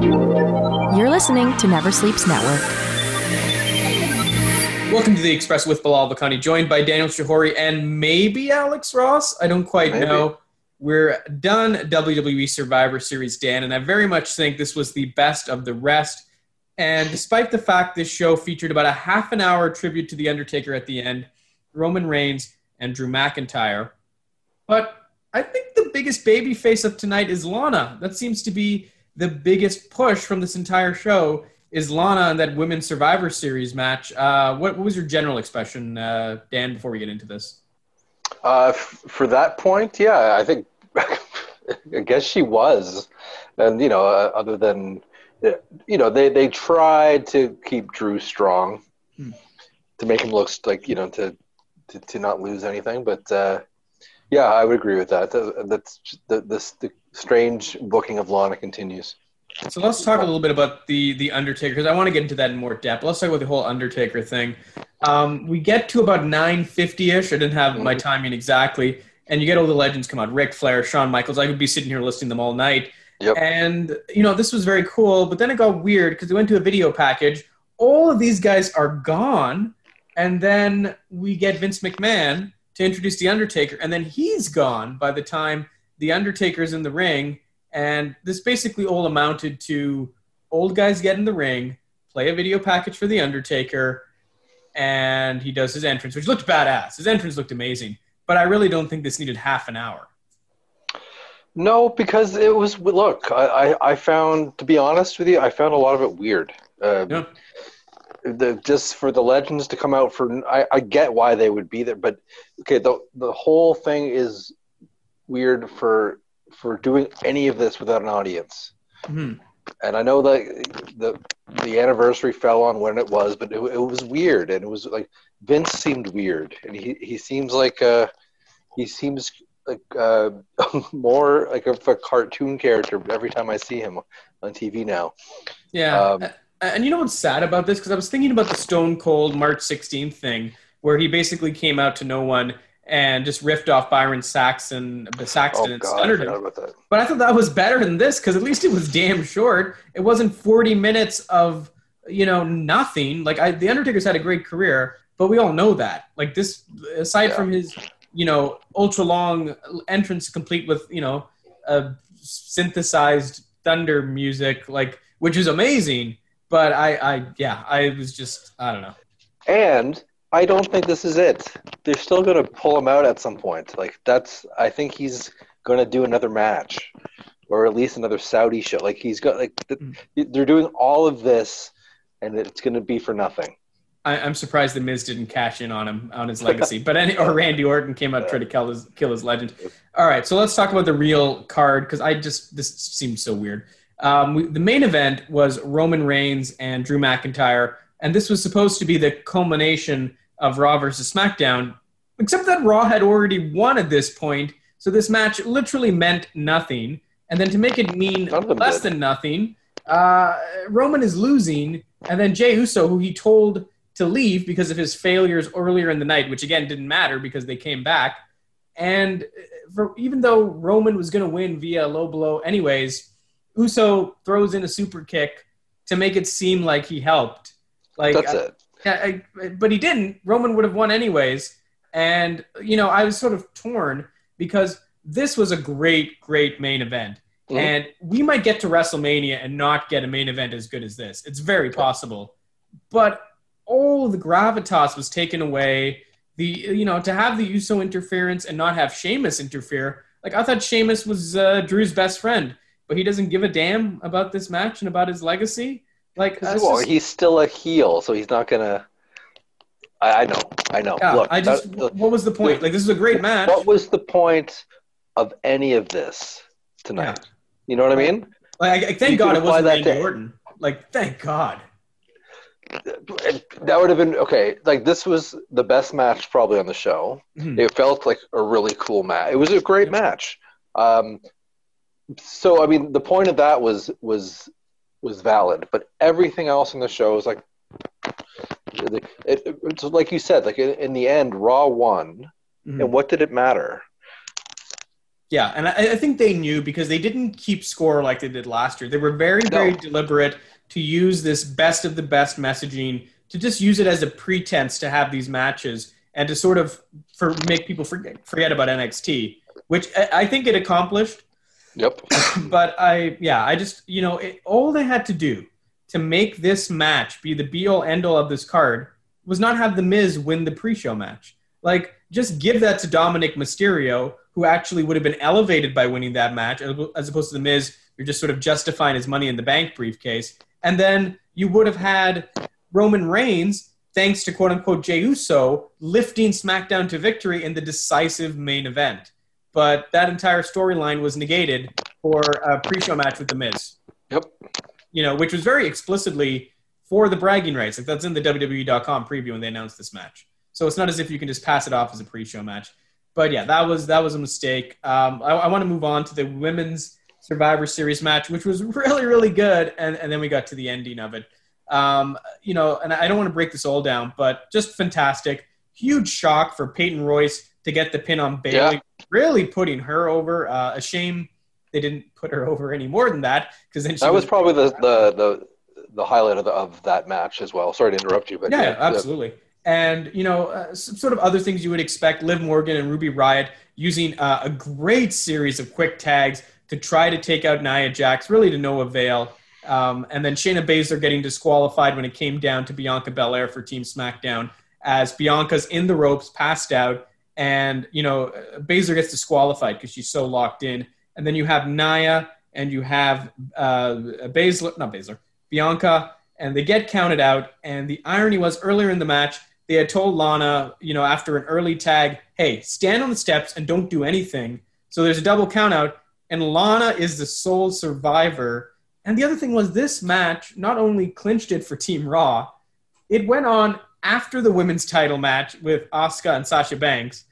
You're listening to Never Sleeps Network. Welcome to the Express with Bilal Bakani, joined by Daniel Shahori and maybe Alex Ross. I don't quite Maybe. know. We're done WWE Survivor Series, Dan, and I very much think this was the best of the rest. And despite the fact this show featured about a half an hour tribute to The Undertaker at the end, Roman Reigns and Drew McIntyre. But I think the biggest baby face of tonight is Lana. That seems to be the biggest push from this entire show is Lana and that Women's Survivor Series match. Uh, what, what was your general expression, uh, Dan, before we get into this? Uh, f- for that point, yeah, I think I guess she was, and you know, uh, other than you know, they they tried to keep Drew strong Hmm. to make him look like you know to to, to not lose anything, but uh, yeah, I would agree with that. That- That's the, this the strange booking of Lana continues. So let's talk a little bit about the the Undertaker because I want to get into that in more depth. Let's talk about the whole Undertaker thing. Um, we get to about nine fifty ish. I didn't have my timing exactly, and you get all the legends come out: Ric Flair, Shawn Michaels. I could be sitting here listing them all night. Yep. And you know this was very cool, but then it got weird because we went to a video package. All of these guys are gone, and then we get Vince McMahon to introduce the Undertaker, and then he's gone by the time the Undertaker's in the ring. And this basically all amounted to old guys get in the ring, play a video package for The Undertaker, and he does his entrance, which looked badass. His entrance looked amazing. But I really don't think this needed half an hour. No, because it was look. I, I, I found, to be honest with you, I found a lot of it weird. Uh, Yeah. the, just for the legends to come out for, I, I get why they would be there, but okay, the the whole thing is weird for for doing any of this without an audience. Mhm. And I know that the the anniversary fell on when it was, but it, it was weird, and it was like Vince seemed weird, and he he seems like uh he seems like uh more like a, a cartoon character every time I see him on TV now. Yeah. Um, and you know what's sad about this? Because I was thinking about the Stone Cold March 16th thing, where he basically came out to no one and just riffed off Byron Saxon, Saxton Oh and God, stuttered him. But I thought that was better than this because at least it was damn short. It wasn't 40 minutes of, you know, nothing. Like, I, The Undertaker's had a great career, but we all know that. Like, this, aside Yeah. from his, you know, ultra long entrance complete with, you know, uh, synthesized thunder music, like, which is amazing. But I, I, yeah, I was just, I don't know. And I don't think this is it. They're still going to pull him out at some point. Like that's. I think he's going to do another match, or at least another Saudi show. Like he's got like th- they're doing all of this, and it's going to be for nothing. I, I'm surprised the Miz didn't cash in on him on his legacy, but any or Randy Orton came out to try to kill his kill his legend. All right, so let's talk about the real card because I just this seemed so weird. Um, we, the main event was Roman Reigns and Drew McIntyre, and this was supposed to be the culmination of Raw versus SmackDown, except that Raw had already won at this point, so this match literally meant nothing. And then to make it mean None of them less did. than nothing, uh, Roman is losing, and then Jey Uso, who he told to leave because of his failures earlier in the night, which again didn't matter because they came back. And uh, for, even though Roman was going to win via low blow, anyways, Uso throws in a super kick to make it seem like he helped. Like That's I- it. I, I, but he didn't. Roman would have won anyways. And you know, I was sort of torn because this was a great, great main event, Mhm. and we might get to WrestleMania and not get a main event as good as this. It's very possible, but all the gravitas was taken away. The you know to have the USO interference and not have Sheamus interfere. Like I thought Sheamus was uh, Drew's best friend, but he doesn't give a damn about this match and about his legacy. Like just- he's still a heel, so he's not gonna. I, I know, I know. Yeah, Look, I just. that- what was the point? Like, this is a great match. what was the point of any of this tonight? You know what I mean? Like, I, thank you God it wasn't Randy to- Orton. Like, thank God. That would have been okay. Like this was the best match probably on the show. Mhm. It felt like a really cool match. It was a great match. Um, so I mean, the point of that was was was valid, but everything else in the show is like it, it, it's like you said. Like in, in the end, Raw won, Mhm. and what did it matter? Yeah, and I, I think they knew because they didn't keep score like they did last year. They were very, very No. deliberate to use this best of the best messaging to just use it as a pretense to have these matches and to sort of for make people forget forget about NXT, which I, I think it accomplished. Yep. But I, yeah, I just you know it, all they had to do to make this match be the be all end all of this card was not have the Miz win the pre-show match. Like, just give that to Dominik Mysterio, who actually would have been elevated by winning that match, as opposed to the Miz, you're just sort of justifying his money in the bank briefcase. And then you would have had Roman Reigns, thanks to quote unquote Jey Uso, lifting SmackDown to victory in the decisive main event. But that entire storyline was negated for a pre-show match with the Miz Yep. you know, which was very explicitly for the bragging rights. Like that's in the WWE.com preview when they announced this match. So it's not as if you can just pass it off as a pre-show match. But yeah, that was that was a mistake. Um, I, I want to move on to the women's Survivor Series match, which was really really good, and and then we got to the ending of it. Um, you know, and I don't want to break this all down, but just fantastic. Huge shock for Peyton Royce to get the pin on Bayley, Yeah. Really putting her over. Uh, a shame they didn't put her over any more than that because then she That was probably the the the, the highlight of, the, of that match as well. Sorry to interrupt you, but yeah, yeah, absolutely. And you know, uh, some sort of other things you would expect. Liv Morgan and Ruby Riott using uh, a great series of quick tags to try to take out Nia Jax, really to no avail. Um, and then Shayna Baszler getting disqualified when it came down to Bianca Belair for Team SmackDown, as Bianca's in the ropes, passed out, and you know, Baszler gets disqualified because she's so locked in. And then you have Nia and you have uh, Baszler, not Baszler, Bianca, and they get counted out. And the irony was earlier in the match, they had told Lana, you know, after an early tag, hey, stand on the steps and don't do anything. So there's a double count out, and Lana is the sole survivor. And the other thing was this match not only clinched it for Team Raw, it went on after the women's title match with Asuka and Sasha Banks.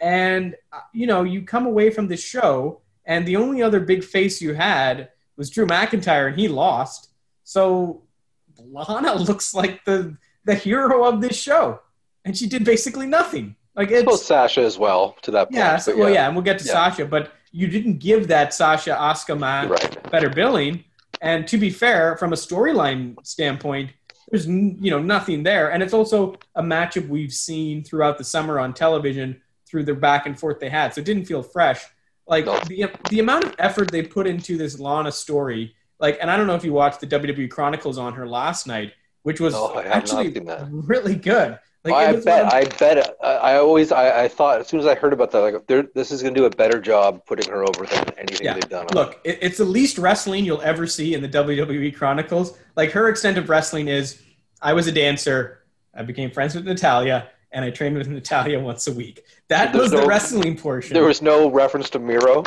And, uh, you know, you come away from this show, and the only other big face you had was Drew McIntyre, and he lost. So Lana looks like the the hero of this show, and she did basically nothing. Like Well, it's Sasha as well to that point. yeah, so, well, yeah, and we'll get to Yeah. Sasha, but you didn't give that Sasha Asuka match Right. better billing. And to be fair, from a storyline standpoint, there's you know nothing there, and it's also a matchup we've seen throughout the summer on television through the back and forth they had, so it didn't feel fresh. Like No. the the amount of effort they put into this Lana story, like, and I don't know if you watched the WWE Chronicles on her last night, which was No, actually not seen that. really good. Like, I bet. of- I bet. I, I always. I, I thought as soon as I heard about that, like, this is going to do a better job putting her over than anything Yeah. they've done. Look, it, it's the least wrestling you'll ever see in the WWE Chronicles. Like her extent of wrestling is, I was a dancer, I became friends with Natalya, and I trained with Natalya once a week. That was the wrestling portion. there was no reference to Miro.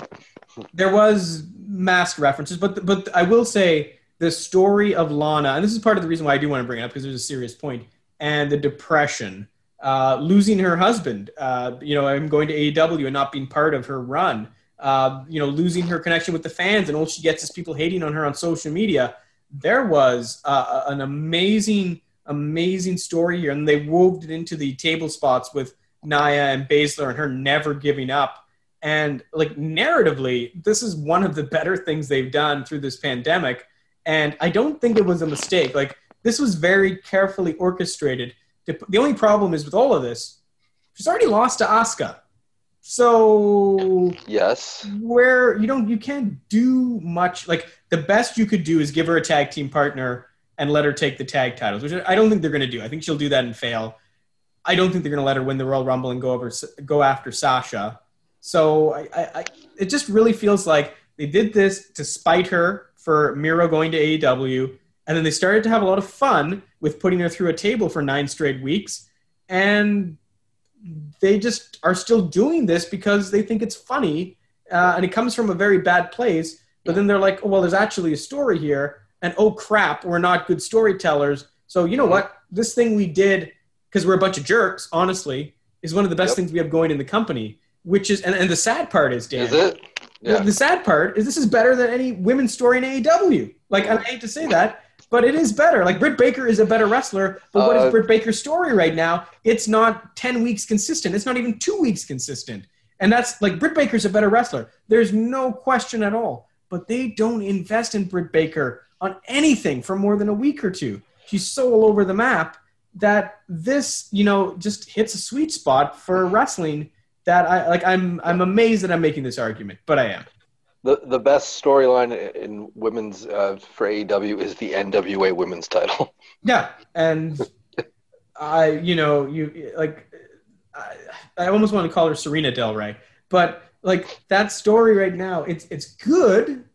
there was masked references, but but I will say the story of Lana, and this is part of the reason why I do want to bring it up because there's a serious point, and the depression, uh, losing her husband, uh, you know, I'm going to AEW and not being part of her run, uh, you know, losing her connection with the fans, and all she gets is people hating on her on social media. There was uh, an amazing, amazing story here, and they wove it into the table spots with Nia and Baszler and her never giving up. And like narratively, this is one of the better things they've done through this pandemic. And I don't think it was a mistake. Like this was very carefully orchestrated. The the only problem is with all of this, she's already lost to Asuka. So Yes. where you don't you can't do much like the best you could do is give her a tag team partner and let her take the tag titles which i don't think they're going to do. I think she'll do that and fail. I don't think they're going to let her win the royal rumble and go over go after sasha. So I, I, I it just really feels like they did this to spite her for miro going to aew and then they started to have a lot of fun with putting her through a table for nine straight weeks and they just are still doing this because they think it's funny uh, and it comes from a very bad place. But then they're like, oh, well, there's actually a story here, and oh crap, we're not good storytellers. So you know what? This thing we did because we're a bunch of jerks, honestly, is one of the best Yep. things we have going in the company. Which is, and, and the sad part is, Dan, Is it? the, Yeah. the sad part is this is better than any women's story in AEW. Like, I hate to say that, but it is better. Like, Britt Baker is a better wrestler, but what is Uh, Britt Baker's story right now? It's not 10 weeks consistent. It's not even two weeks consistent. And that's like Britt Baker's a better wrestler. There's no question at all. But they don't invest in Britt Baker on anything for more than a week or two. She's so all over the map that this, you know, just hits a sweet spot for wrestling that I like I'm I'm amazed that I'm making this argument, but I am. The the best storyline in women's uh, for AEW is the NWA Women's Title. Yeah, and I, you know, you like, I, I almost want to call her Serena Del Rey, but like that story right now, it's it's good,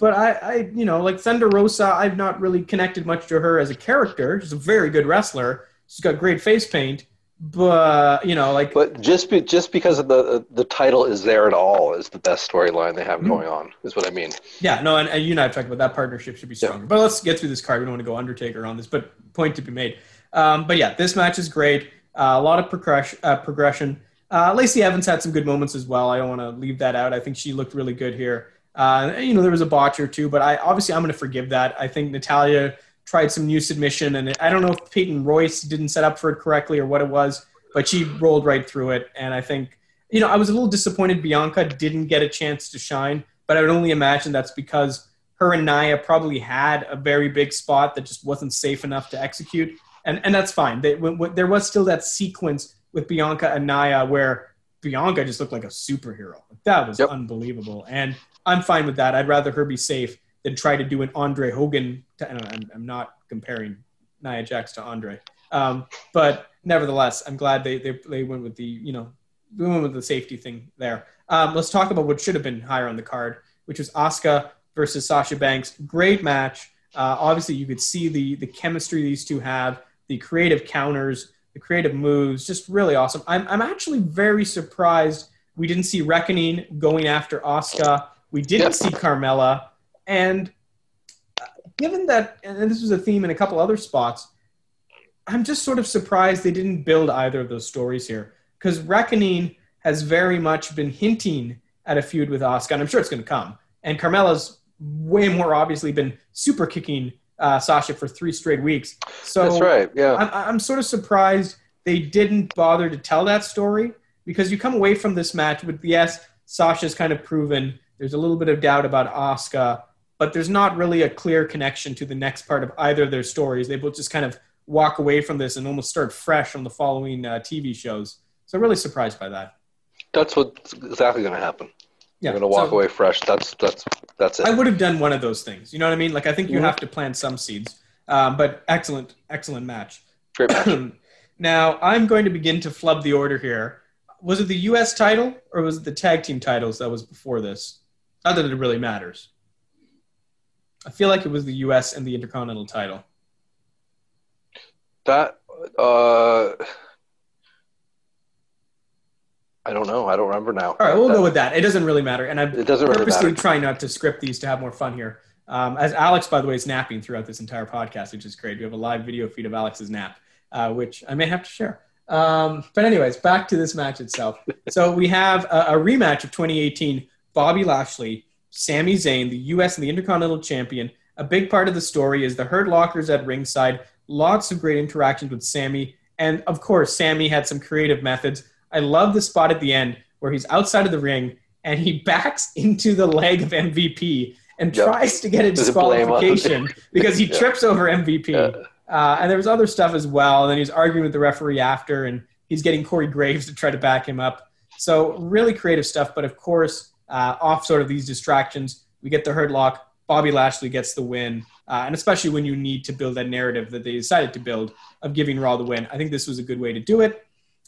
but I, I, you know, like Thunder Rosa, I've not really connected much to her as a character. She's a very good wrestler. She's got great face paint, but you know, like, but just be, just because of the the title is there at all is the best storyline they have mm-hmm. going on. Is what I mean. Yeah, no, and, and you and I have talked about that partnership should be stronger. Yeah. But let's get through this card. We don't want to go Undertaker on this, but point to be made. Um, but yeah, this match is great. Uh, a lot of progression. Uh, progression. Uh, Lacey Evans had some good moments as well. I don't want to leave that out. I think she looked really good here. Uh, you know, there was a botch or two, but I obviously I'm going to forgive that. I think Natalya tried some new submission, and I don't know if Peyton Royce didn't set up for it correctly or what it was but she rolled right through it. And I think, you know, I was a little disappointed Bianca didn't get a chance to shine, but I would only imagine that's because her and Nia probably had a very big spot that just wasn't safe enough to execute. And, and that's fine. They, there was still that sequence with Bianca and Nia where Bianca just looked like a superhero. That was yep. unbelievable. And I'm fine with that. I'd rather her be safe than try to do an Andre Hogan. To, I'm, I'm not comparing Nia Jax to Andre. Um, but nevertheless, I'm glad they, they, they went with the, you know, we went with the safety thing there. Um, let's talk about what should have been higher on the card, which was Asuka versus Sasha Banks. Great match. Uh, obviously, you could see the the chemistry these two have, the creative counters, the creative moves, just really awesome. I'm I'm actually very surprised we didn't see Reckoning going after Asuka. We didn't yep. see Carmella, and uh, given that, and this was a theme in a couple other spots, I'm just sort of surprised they didn't build either of those stories here because Reckoning has very much been hinting at a feud with Asuka, and I'm sure it's going to come. And Carmella's way more obviously been super kicking uh, Sasha for three straight weeks. So that's right. Yeah, I'm, I'm sort of surprised they didn't bother to tell that story because you come away from this match with yes, Sasha's kind of proven. There's a little bit of doubt about Asuka, but there's not really a clear connection to the next part of either of their stories. They both just kind of walk away from this and almost start fresh on the following uh, TV shows. So I'm really surprised by that. That's what's exactly going to happen. Yeah, You're going to walk so, away fresh. That's that's that's it. I would have done one of those things. You know what I mean? Like I think you mm-hmm. have to plant some seeds. Um, but excellent, excellent match. Great match. now I'm going to begin to flub the order here. Was it the U.S. title or was it the tag team titles that was before this? Not that it really matters. I feel like it was the U.S. and the Intercontinental title. That uh, I don't know. I don't remember now. All right, we'll that, go with that. It doesn't really matter. And I'm it doesn't purposely really trying not to script these to have more fun here. Um, as Alex, by the way, is napping throughout this entire podcast, which is great. We have a live video feed of Alex's nap, uh, which I may have to share. Um, but anyways, back to this match itself. so we have a, a, rematch of 2018: Bobby Lashley, Sami Zayn, the U.S. and the Intercontinental Champion. A big part of the story is the Hurt Lockers at ringside Lots of great interactions with Sami. And of course, Sami had some creative methods. I love the spot at the end where he's outside of the ring and he backs into the leg of MVP and yep. tries to get a disqualification because he yeah. trips over MVP. Yeah. Uh, and there was other stuff as well. And then he's arguing with the referee after, and he's getting Corey Graves to try to back him up. So really creative stuff. But of course, uh, off sort of these distractions, we get the hurt lock. Bobby Lashley gets the win uh, and especially when you need to build that narrative that they decided to build of giving Raw the win. I think this was a good way to do it.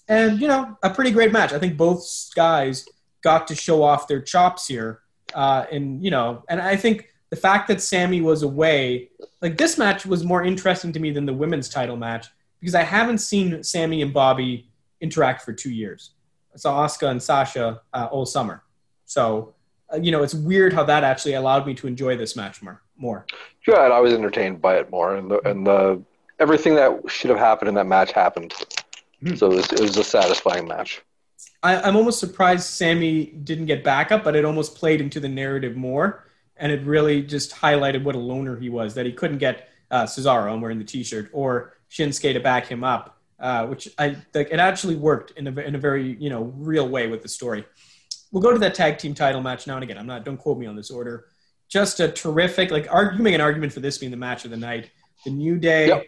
And, you know, a pretty great match. I think both guys got to show off their chops here. Uh, and, you know, and I think the fact that Sami was away, like this match was more interesting to me than the women's title match because I haven't seen Sami and Bobby interact for two years. I saw Asuka and Sasha uh, all summer. So, uh, you know, it's weird how that actually allowed me to enjoy this match more more. Yeah, I was entertained by it more, and the and the everything that should have happened in that match happened. Hmm. So it was, it was a satisfying match. I, am almost surprised Sami didn't get backup, but it almost played into the narrative more, and it really just highlighted what a loner he was. That he couldn't get uh, Cesaro, I'm wearing the T-shirt, or Shinsuke to back him up, uh, which I like. It actually worked in a in a very you know real way with the story. we'll go to that tag team title match now and again. I'm not. Don't quote me on this order. Just a terrific. Like argue, you make an argument for this being the match of the night. The New Day Yep.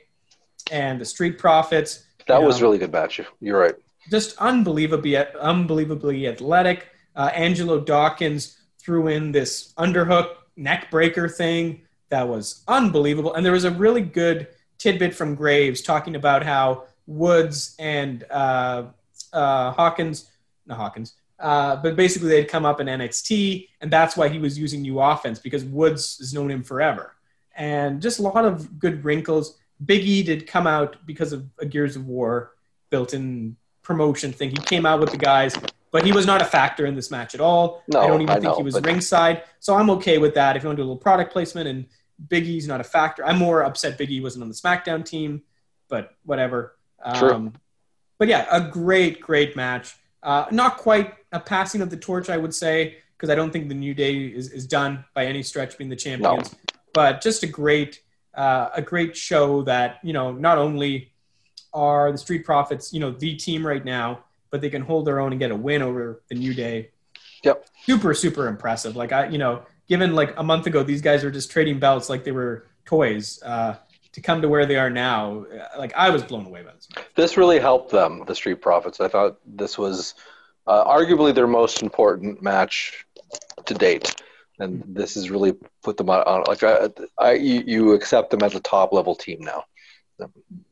and the Street Profits. That was know, really good match. You're right. just unbelievably unbelievably athletic. Uh, Angelo Dawkins threw in this underhook neck breaker thing that was unbelievable, and there was a really good tidbit from Graves talking about how Woods and uh, uh, Hawkins, not Hawkins, uh, but basically they'd come up in NXT, and that's why he was using new offense because Woods has known him forever, and just a lot of good wrinkles. Big E did come out because of a Gears of War built-in promotion thing. He came out with the guys, but he was not a factor in this match at all. No, I don't even I think know, he was but- ringside. So I'm okay with that. If you want to do a little product placement and Big E's not a factor, I'm more upset Big E wasn't on the SmackDown team, but whatever. True. Um, but yeah, a great, great match. Uh, not quite a passing of the torch, I would say, because I don't think the New Day is, is done by any stretch being the champions. But just a great, uh, a great show that you know not only are the Street Profits, you know, the team right now, but they can hold their own and get a win over the New Day. Yep. Super, super impressive. Like I, you know, given like a month ago, these guys were just trading belts like they were toys. Uh, to come to where they are now, uh, like I was blown away by this. match. This really helped them, the Street Profits. I thought this was uh, arguably their most important match to date, and this has really put them on. like I, I, you, accept them as a top level team now.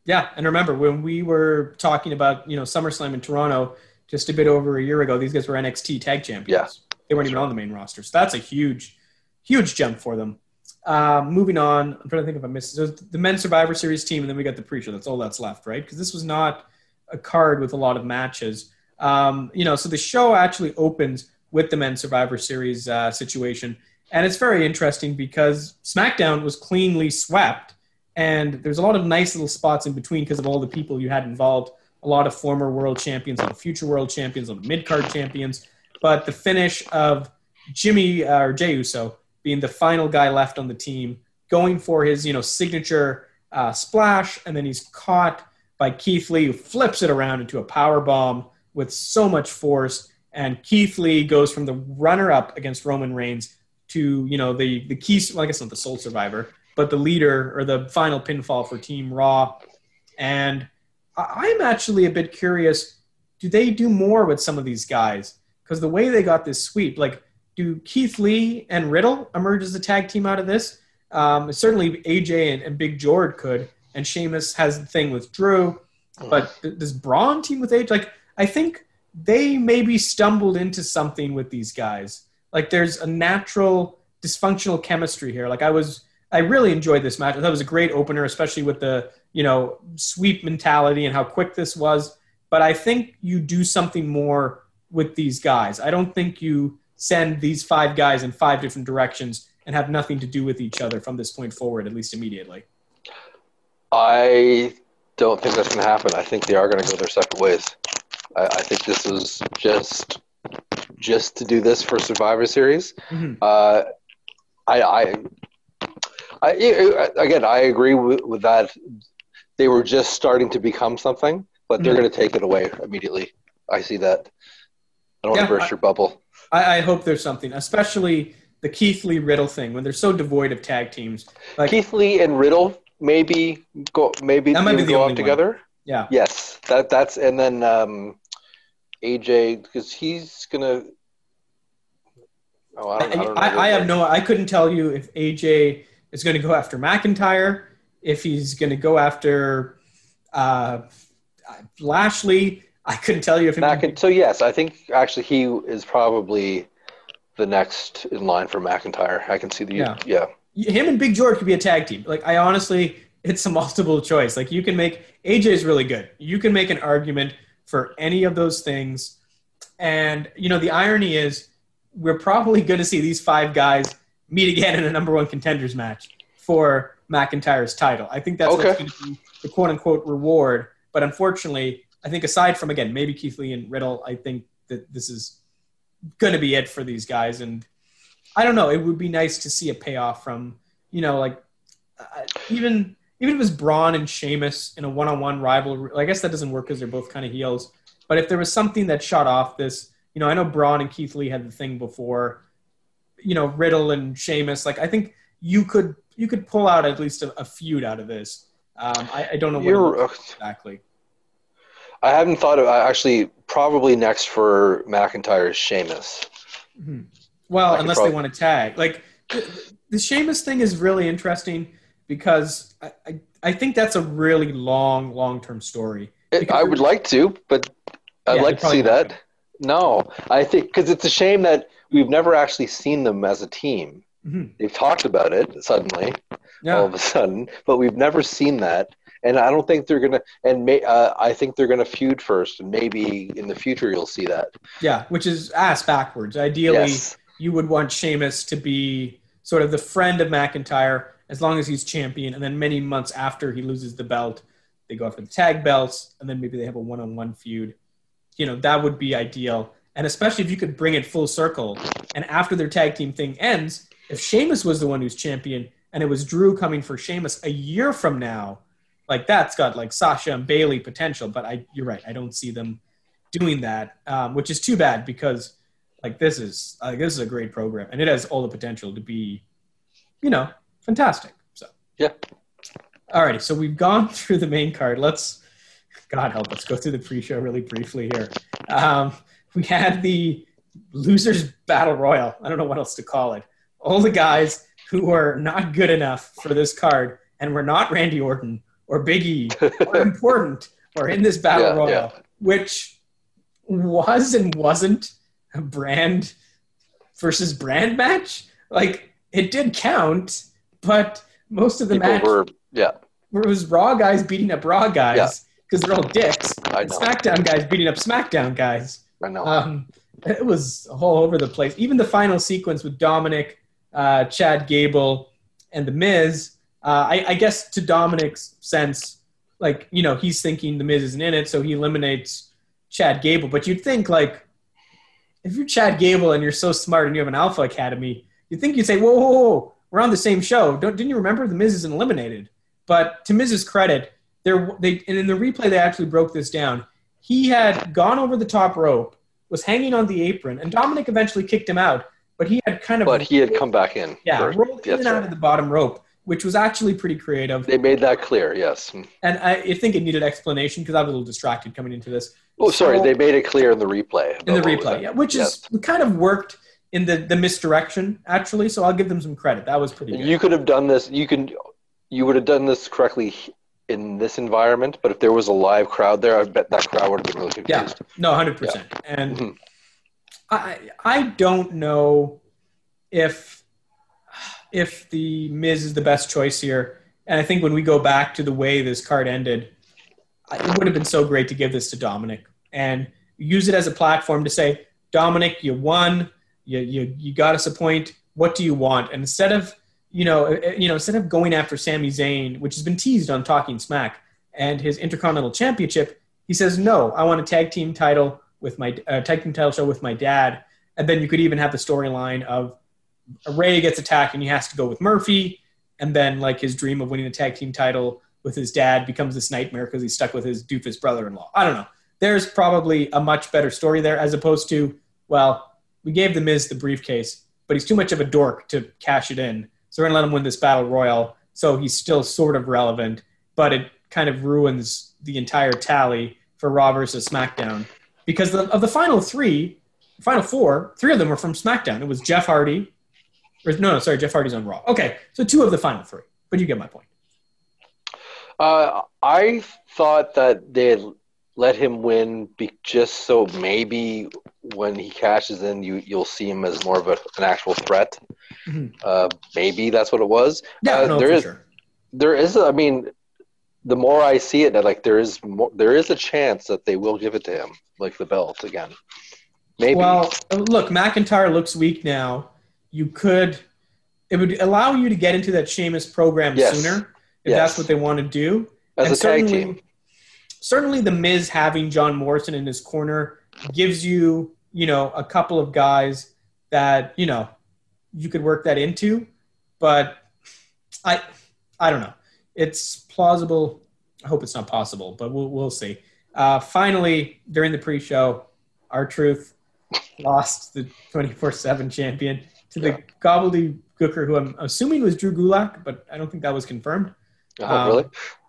Yeah, and remember when we were talking about you know SummerSlam in Toronto just a bit over a year ago, these guys were NXT Tag Champions. They weren't even on the main roster, so that's a huge, huge jump for them. Uh, moving on, I'm trying to think if I missed so the men's Survivor Series team, and then we got the Preacher. That's all that's left, right? Because this was not a card with a lot of matches. Um, you know, so the show actually opens with the men's Survivor Series uh, situation, and it's very interesting because SmackDown was cleanly swept and there's a lot of nice little spots in between because of all the people you had involved. A lot of former world champions a lot of future world champions a lot of mid-card champions. But the finish of jimmy uh, or jay uso being the final guy left on the team going for his you know signature uh, splash and then he's caught by keith lee who flips it around into a power bomb with so much force and keith lee goes from the runner-up against roman reigns to you know the the key well, i guess not the sole survivor but the leader or the final pinfall for Team Raw. And I- I'm actually a bit curious do they do more with some of these guys? Because the way they got this sweep, like, do Keith Lee and Riddle emerge as a tag team out of this? Um, certainly AJ and, and Big Jord could, and Sheamus has the thing with Drew. But th- does Braun team with AJ? Like, I think they maybe stumbled into something with these guys. Like, there's a natural dysfunctional chemistry here. Like, I was I really enjoyed this match. I thought it was a great opener, especially with the you know sweep mentality and how quick this was. But I think you do something more with these guys. I don't think you send these five guys in five different directions and have nothing to do with each other from this point forward, at least immediately. I don't think that's going to happen. I think they are going to go their separate ways. I, I think this was just just to do this for Survivor Series. Mhm. Uh, I, I, I, again, I agree with, with that. They were just starting to become something, but they're Mhm. going to take it away immediately. I see that. I don't Yeah, want to burst I- your bubble. I, I hope there's something, especially the Keith Lee Riddle thing when they're so devoid of tag teams. Like, Keith Lee and Riddle maybe go maybe That might be the go only together. yeah, Yes, that that's and then um, AJ because he's gonna. Oh, I, don't, I, don't know I, I, have no. I couldn't tell you if AJ is going to go after McIntyre, if he's going to go after uh, Lashley. I couldn't tell you if Macin- so yes, I think actually he is probably the next in line for McIntyre. I can see the Yeah. yeah. him and Big George could be a tag team. Like I honestly, it's a multiple choice. Like you can make AJ is really good. You can make an argument for any of those things, and you know the irony is we're probably going to see these five guys meet again in a number one contenders match for McIntyre's title. I think that's Okay. what's going to be the quote unquote reward. But unfortunately, I think aside from again maybe Keith Lee and Riddle, I think that this is going to be it for these guys and. I don't know. It would be nice to see a payoff from, you know, like uh, even even if it was Braun and Sheamus in a one-on-one rivalry. I guess that doesn't work because they're both kind of heels. But if there was something that shot off this You know, I know Braun and Keith Lee had the thing before. You know, Riddle and Sheamus. Like, I think you could you could pull out at least a, a feud out of this. Um, I, I, don't know You're- exactly. I haven't thought of actually probably next for McIntyre is Sheamus. Mhm. Well, I unless prob- they want to tag. Like the, the Sheamus thing is really interesting because I, I, I think that's a really long, long term story. It, I would like to, but I'd Yeah, like to see that. No, I think because it's a shame that we've never actually seen them as a team. Mhm. They've talked about it suddenly, all of a sudden, but we've never seen that. And I don't think they're gonna. And may, uh, I think they're gonna feud first, and maybe in the future you'll see that. yeah, which is ass backwards. Ideally, Yes, you would want Sheamus to be sort of the friend of McIntyre as long as he's champion, and then many months after he loses the belt, they go after the tag belts, and then maybe they have a one-on-one feud. You know, that would be ideal, and especially if you could bring it full circle. And after their tag team thing ends, if Sheamus was the one who's champion, and it was Drew coming for Sheamus a year from now, like that's got like Sasha and Bayley potential. But I, you're right, I don't see them doing that, um, which is too bad because like this is like this is a great program and it has all the potential to be you know fantastic so Yeah. alrighty so we've gone through the main card let's god help us go through the pre-show really briefly here um, we had the losers battle royal i don't know what else to call it all the guys who were not good enough for this card and were not randy orton or biggie or important or in this battle Yeah, royal yeah. which was and wasn't a brand versus brand match. Like it did count, but most of the people match were. Yeah, where it was Raw guys beating up Raw guys because they're all dicks. I and know. SmackDown guys beating up SmackDown guys. I know. Um, it was all over the place. Even the final sequence with Dominik, uh, Chad Gable, and The Miz. Uh, I, I guess to Dominik's sense, like you know, he's thinking The Miz isn't in it, so he eliminates Chad Gable. But you'd think like, if you're Chad Gable and you're so smart and you have an Alpha Academy, you'd think you'd say, "Whoa, whoa, whoa, we're on the same show." Don't, didn't you remember The Miz isn't eliminated? But to Miz's credit, there they and in the replay they actually broke this down. He had gone over the top rope, was hanging on the apron, and Dominik eventually kicked him out. But he had kind of but he had come back in. yeah rolled in and out right. of the bottom rope, which was actually pretty creative. They made that clear. Yes. And I, I think it needed explanation because I was a little distracted coming into this. Oh, sorry. So- they made it clear in the replay. in the about what was replay, yeah, which Yes. is kind of worked in the the misdirection actually. So I'll give them some credit. That was pretty good. You could have done this. You can. You would have done this correctly in this environment, but if there was a live crowd there, I bet that crowd would have been really confused. Yeah, no, hundred percent. And Mhm. I I don't know if if the Miz is the best choice here. And I think when we go back to the way this card ended, it would have been so great to give this to Dominik and use it as a platform to say, Dominik, you won. You you you got us a point. What do you want? And instead of you know uh, you know instead of going after Sami Zayn, which has been teased on Talking Smack, and his Intercontinental Championship, he says, no, I want a tag team title with my uh, tag team title show with my dad. And then you could even have the storyline of Ray gets attacked and he has to go with Murphy. And then like his dream of winning the tag team title with his dad becomes this nightmare because he's stuck with his doofus brother-in-law. I don't know. There's probably a much better story there as opposed to, well, we gave the Miz the briefcase, but he's too much of a dork to cash it in. So we're gonna let him win this battle royal. So he's still sort of relevant, but it kind of ruins the entire tally for Raw versus SmackDown because the, of the final three, final four, three of them were from SmackDown. It was Jeff Hardy. Or, no, no, sorry, Jeff Hardy's on Raw. Okay, so two of the final three, but you get my point. Uh, I thought that they let him win be, just so maybe when he cashes in, you you'll see him as more of a, an actual threat. Mhm. Uh, maybe that's what it was. Yeah, Uh, no, there for is- sure. there is. I mean, the more I see it, that like there is more, there is a chance that they will give it to him, like the belt again. Maybe. Well, look, McIntyre looks weak now. You could, it would allow you to get into that Sheamus program Yes. sooner if Yes. that's what they want to do. as And a tag team. Certainly the Miz having John Morrison in his corner gives you, you know, a couple of guys that, you know, you could work that into. But I I don't know. It's plausible. I hope it's not possible, but we'll we'll see. Uh, finally, during the pre-show, R-Truth, lost the 24/7 champion to the Gobbledy Gooker, who I'm assuming was Drew Gulak, but I don't think that was confirmed. Oh, Um, really?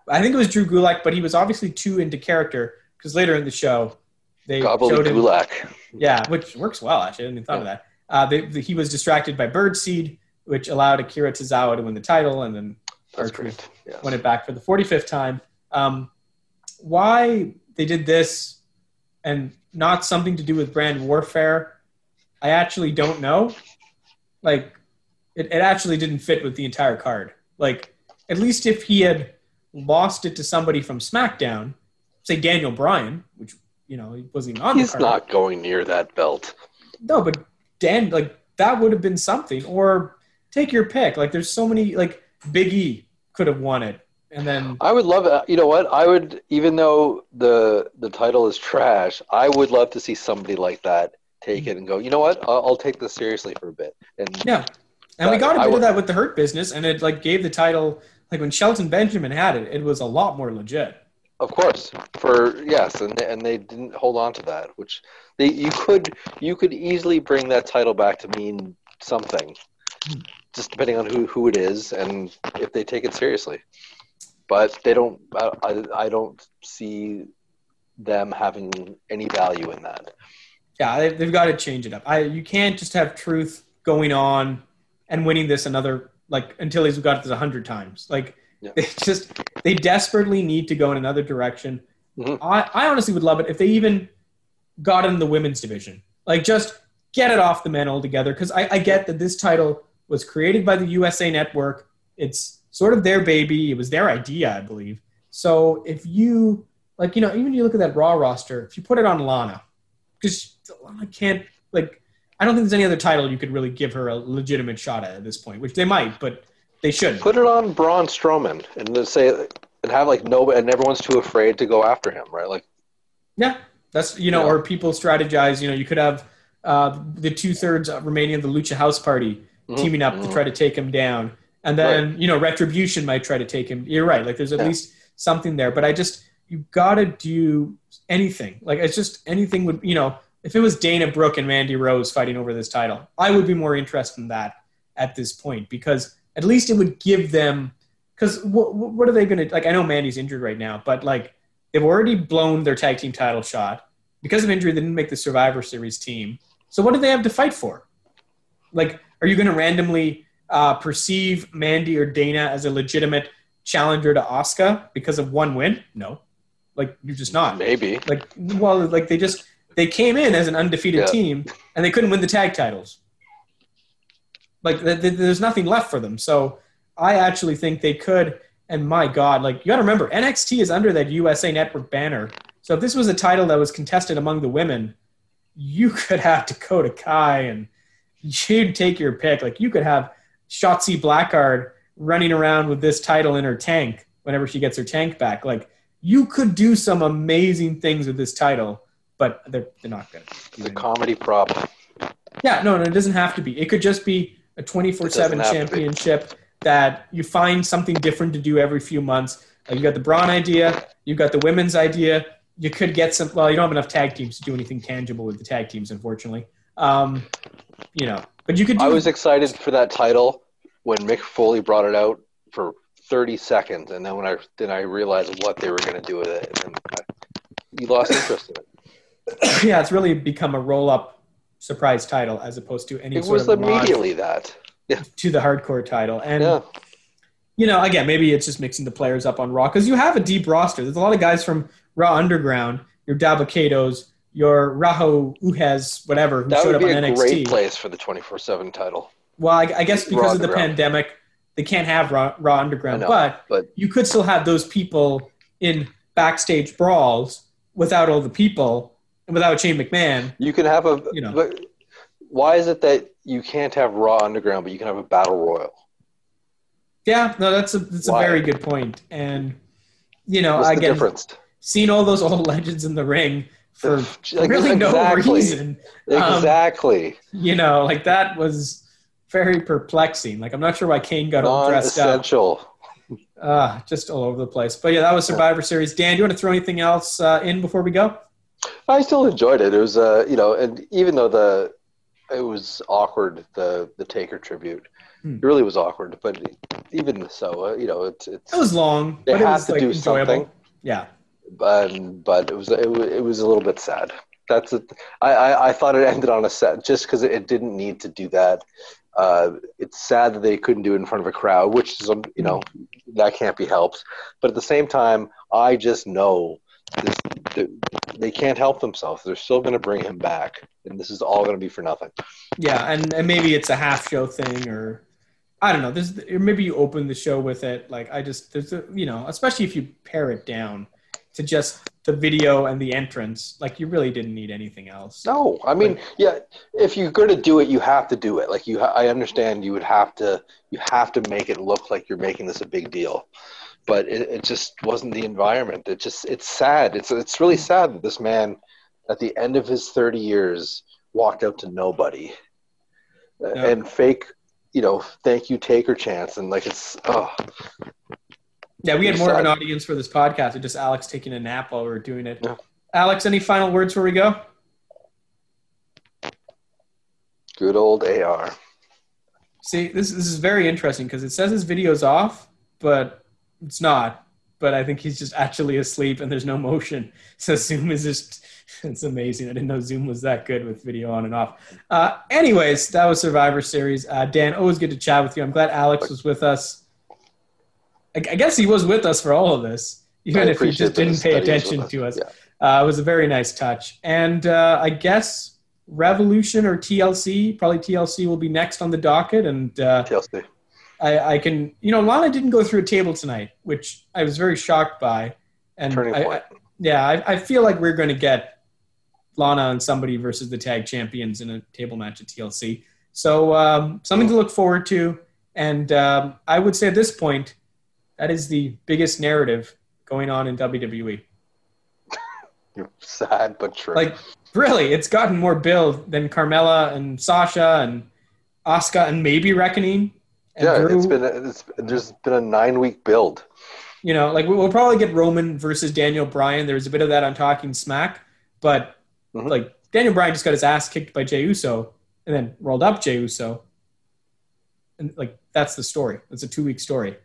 I think it was Drew Gulak, but he was obviously too into character because later in the show they showed him. Gobbledygulak. Yeah, which works well. Actually, I hadn't even thought of that. Uh, they, the, he was distracted by Birdseed, which allowed Akira Tozawa to win the title, and then That's. Yes. won it back for the 45th time. Um, why they did this and not something to do with brand warfare, I actually don't know. Like, it, it actually didn't fit with the entire card. Like, at least if he had lost it to somebody from SmackDown, say Daniel Bryan, which, you know, he wasn't even on He's the card. not going near that belt. No, but Dan, like that would have been something. Or take your pick. Like there's so many. Like Big E could have won it, and then I would love it. You know what? I would, even though the the title is trash, I would love to see somebody like that take mm-hmm. it and go. You know what? I'll, I'll take this seriously for a bit. And yeah, and we got a bit of that with the Hurt Business, and it like gave the title. Like when Shelton Benjamin had it, it was a lot more legit. of course, for yes, and and they didn't hold on to that, which they you could you could easily bring that title back to mean something, just depending on who who it is and if they take it seriously. But they don't. I, I, I don't see them having any value in that. Yeah, they, they've got to change it up. I you can't just have Truth going on and winning this another like until he's got this a hundred times. Like Yeah. they just they desperately need to go in another direction. Mhm. I, I honestly would love it if they even got in the women's division. Like just get it off the men altogether. Because I, I get that this title was created by the USA Network. It's sort of their baby. It was their idea, I believe. So if you like, you know, even you look at that Raw roster, if you put it on Lana, because Lana can't like. I don't think there's any other title you could really give her a legitimate shot at at this point, which they might, but they shouldn't. Put it on Braun Strowman and then say and have like no and everyone's too afraid to go after him, right? Like Yeah, that's you know, Yeah. or people strategize. You know, you could have uh, the two thirds remaining of the Lucha House Party Mhm, teaming up to mhm. try to take him down, and then you know, Retribution might try to take him. You're right. Like, there's at Yeah. least something there, but I just you gotta do anything. Like, it's just anything would you know, if it was Dana Brooke and Mandy Rose fighting over this title, I would be more interested in that at this point because at least it would give them. Because what, what are they going to like? I know Mandy's injured right now, but like they've already blown their tag team title shot because of injury. They didn't make the Survivor Series team. So what do they have to fight for? Like, are you going to randomly uh, perceive Mandy or Dana as a legitimate challenger to Asuka because of one win? No, like you're just not. maybe. Like, well, like they just they came in as an undefeated Yeah. team and they couldn't win the tag titles. Like, th- th- there's nothing left for them. So I actually think they could. And my God, like you got to remember, NXT is under that USA Network banner. So if this was a title that was contested among the women, you could have Dakota Kai and you'd take your pick. Like you could have Shotzi Blackheart running around with this title in her tank whenever she gets her tank back. Like you could do some amazing things with this title, but they're, they're not going The to. comedy prop. Yeah, no, no, it doesn't have to be. It could just be a 24 7 It doesn't have to be. championship that you find something different to do every few months. Uh, you got the Braun idea, you got the women's idea. You could get some, well, you don't have enough tag teams to do anything tangible with the tag teams, unfortunately. Um, you know, but you could do. I was excited for that title when Mick Foley brought it out for 30 seconds, and then when I then I realized what they were going to do with it, and I, you lost interest in it. yeah, it's really become a roll up surprise title as opposed to any It sort was immediately that. Yeah. to the hardcore title. And Yeah, you know, again, maybe it's just mixing the players up on Raw because you have a deep roster. There's a lot of guys from Raw Underground, your Dabakatos, your Raho Uhez, whatever, who that showed would up be on a NXT. great place for the 24/7 title. Well, I, I guess because Raw of the pandemic, they can't have Raw, Raw Underground, know, but, but- you could still have those people in backstage brawls without all the people without Shane McMahon. You can have a. You know. But why is it that you can't have Raw Underground, but you can have a Battle Royal? Yeah, no, that's a that's a very good point. And you know, What's again, seeing all those old legends in the ring for Like, really no exactly. reason. Um, Exactly. You know, like that was very perplexing. Like I'm not sure why Kane got all dressed up. Non-essential. Uh, just all over the place. But yeah, that was Survivor Series. Dan, do you want to throw anything else uh, in before we go? I still enjoyed it. It was, uh, you know, and even though the it was awkward, the the Taker tribute, Hmm. it really was awkward. But even so, uh, you know, it's it's It was long, they but it had was to like, do enjoyable. something. Yeah. but but it was it it was a little bit sad. That's it. I, I I thought it ended on a set just because it didn't need to do that. Uh, it's sad that they couldn't do it in front of a crowd, which is um, you know that can't be helped. But at the same time, I just know this, th- they can't help themselves. They're still going to bring him back, and this is all going to be for nothing. Yeah, and, and maybe it's a half show thing, or I don't know. This or maybe you open the show with it. Like I just there's a you know, especially if you pare it down to just the video and the entrance. Like you really didn't need anything else. No, I mean, yeah, if you're going to do it, you have to do it. Like you, ha- I understand you would have to, you have to make it look like you're making this a big deal, but it, it just wasn't the environment. It just, it's sad. It's, it's really sad that this man, at the end of his 30 years, walked out to nobody, Yeah. and fake, you know, thank you, Taker chance, and like it's, oh, Yeah, we had more of an audience for this podcast. With just Alex taking a nap while we were doing it. Yeah. Alex, any final words before we go? good old AR. See, this, this is very interesting because it says his video's off, but it's not. But I think he's just actually asleep and there's no motion. So Zoom is just, it's amazing. I didn't know Zoom was that good with video on and off. Uh, anyways, that was Survivor Series. Uh, Dan, always good to chat with you. I'm glad Alex was with us. I, I guess he was with us for all of this, even I if he just didn't pay attention with to us. Yeah. Uh, it was a very nice touch. And uh, I guess Revolution or TLC, probably TLC will be next on the docket. And uh, TLC. I, I can, you know, Lana didn't go through a table tonight, which I was very shocked by. And Turning I, point. I- yeah, I, I feel like we're going to get Lana and somebody versus the tag champions in a table match at TLC. So um, something to look forward to. And um, I would say at this point, that is the biggest narrative going on in WWE. You're sad but true. Like, really, it's gotten more build than Carmella and Sasha and Asuka and maybe Reckoning. And yeah, Drew. it's been it's there's been a nine week build. you know, like we'll probably get Roman versus Daniel Bryan. There was a bit of that on Talking Smack, but Mhm. like Daniel Bryan just got his ass kicked by Jey Uso and then rolled up Jey Uso, and like that's the story. It's a two week story.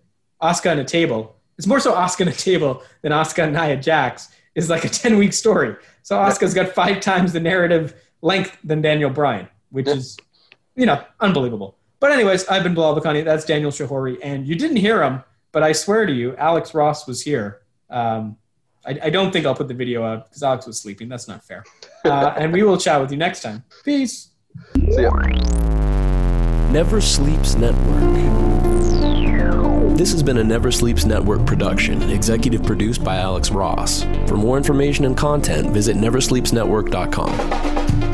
Asuka on a table. It's more so Asuka on a table than Asuka and Nia Jax is like a ten week story. So Asuka's got five times the narrative length than Daniel Bryan, which Yeah. is you know unbelievable. But anyways, I've been Bilal Bakani. That's Daniel Shahori, and you didn't hear him, but I swear to you, Alex Ross was here. Um, I, I don't think I'll put the video out because Alex was sleeping. That's not fair. Uh, and we will chat with you next time. Peace. So yeah. Never Sleeps Network. This has been a Never Sleeps Network production, executive produced by Alex Ross. For more information and content, visit neversleepsnetwork.com.